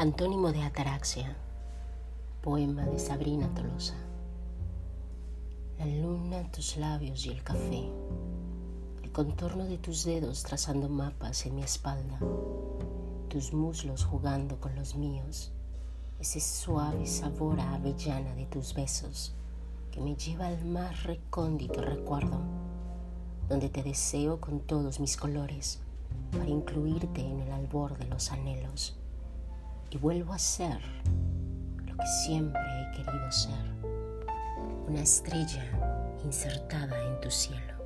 Antónimo de Ataraxia, poema de Sabrina Tolosa. La luna, tus labios y el café, el contorno de tus dedos trazando mapas en mi espalda, tus muslos jugando con los míos, ese suave sabor a avellana de tus besos que me lleva al más recóndito recuerdo, donde te deseo con todos mis colores para incluirte en el albor de los anhelos y vuelvo a ser lo que siempre he querido ser, una estrella insertada en tu cielo.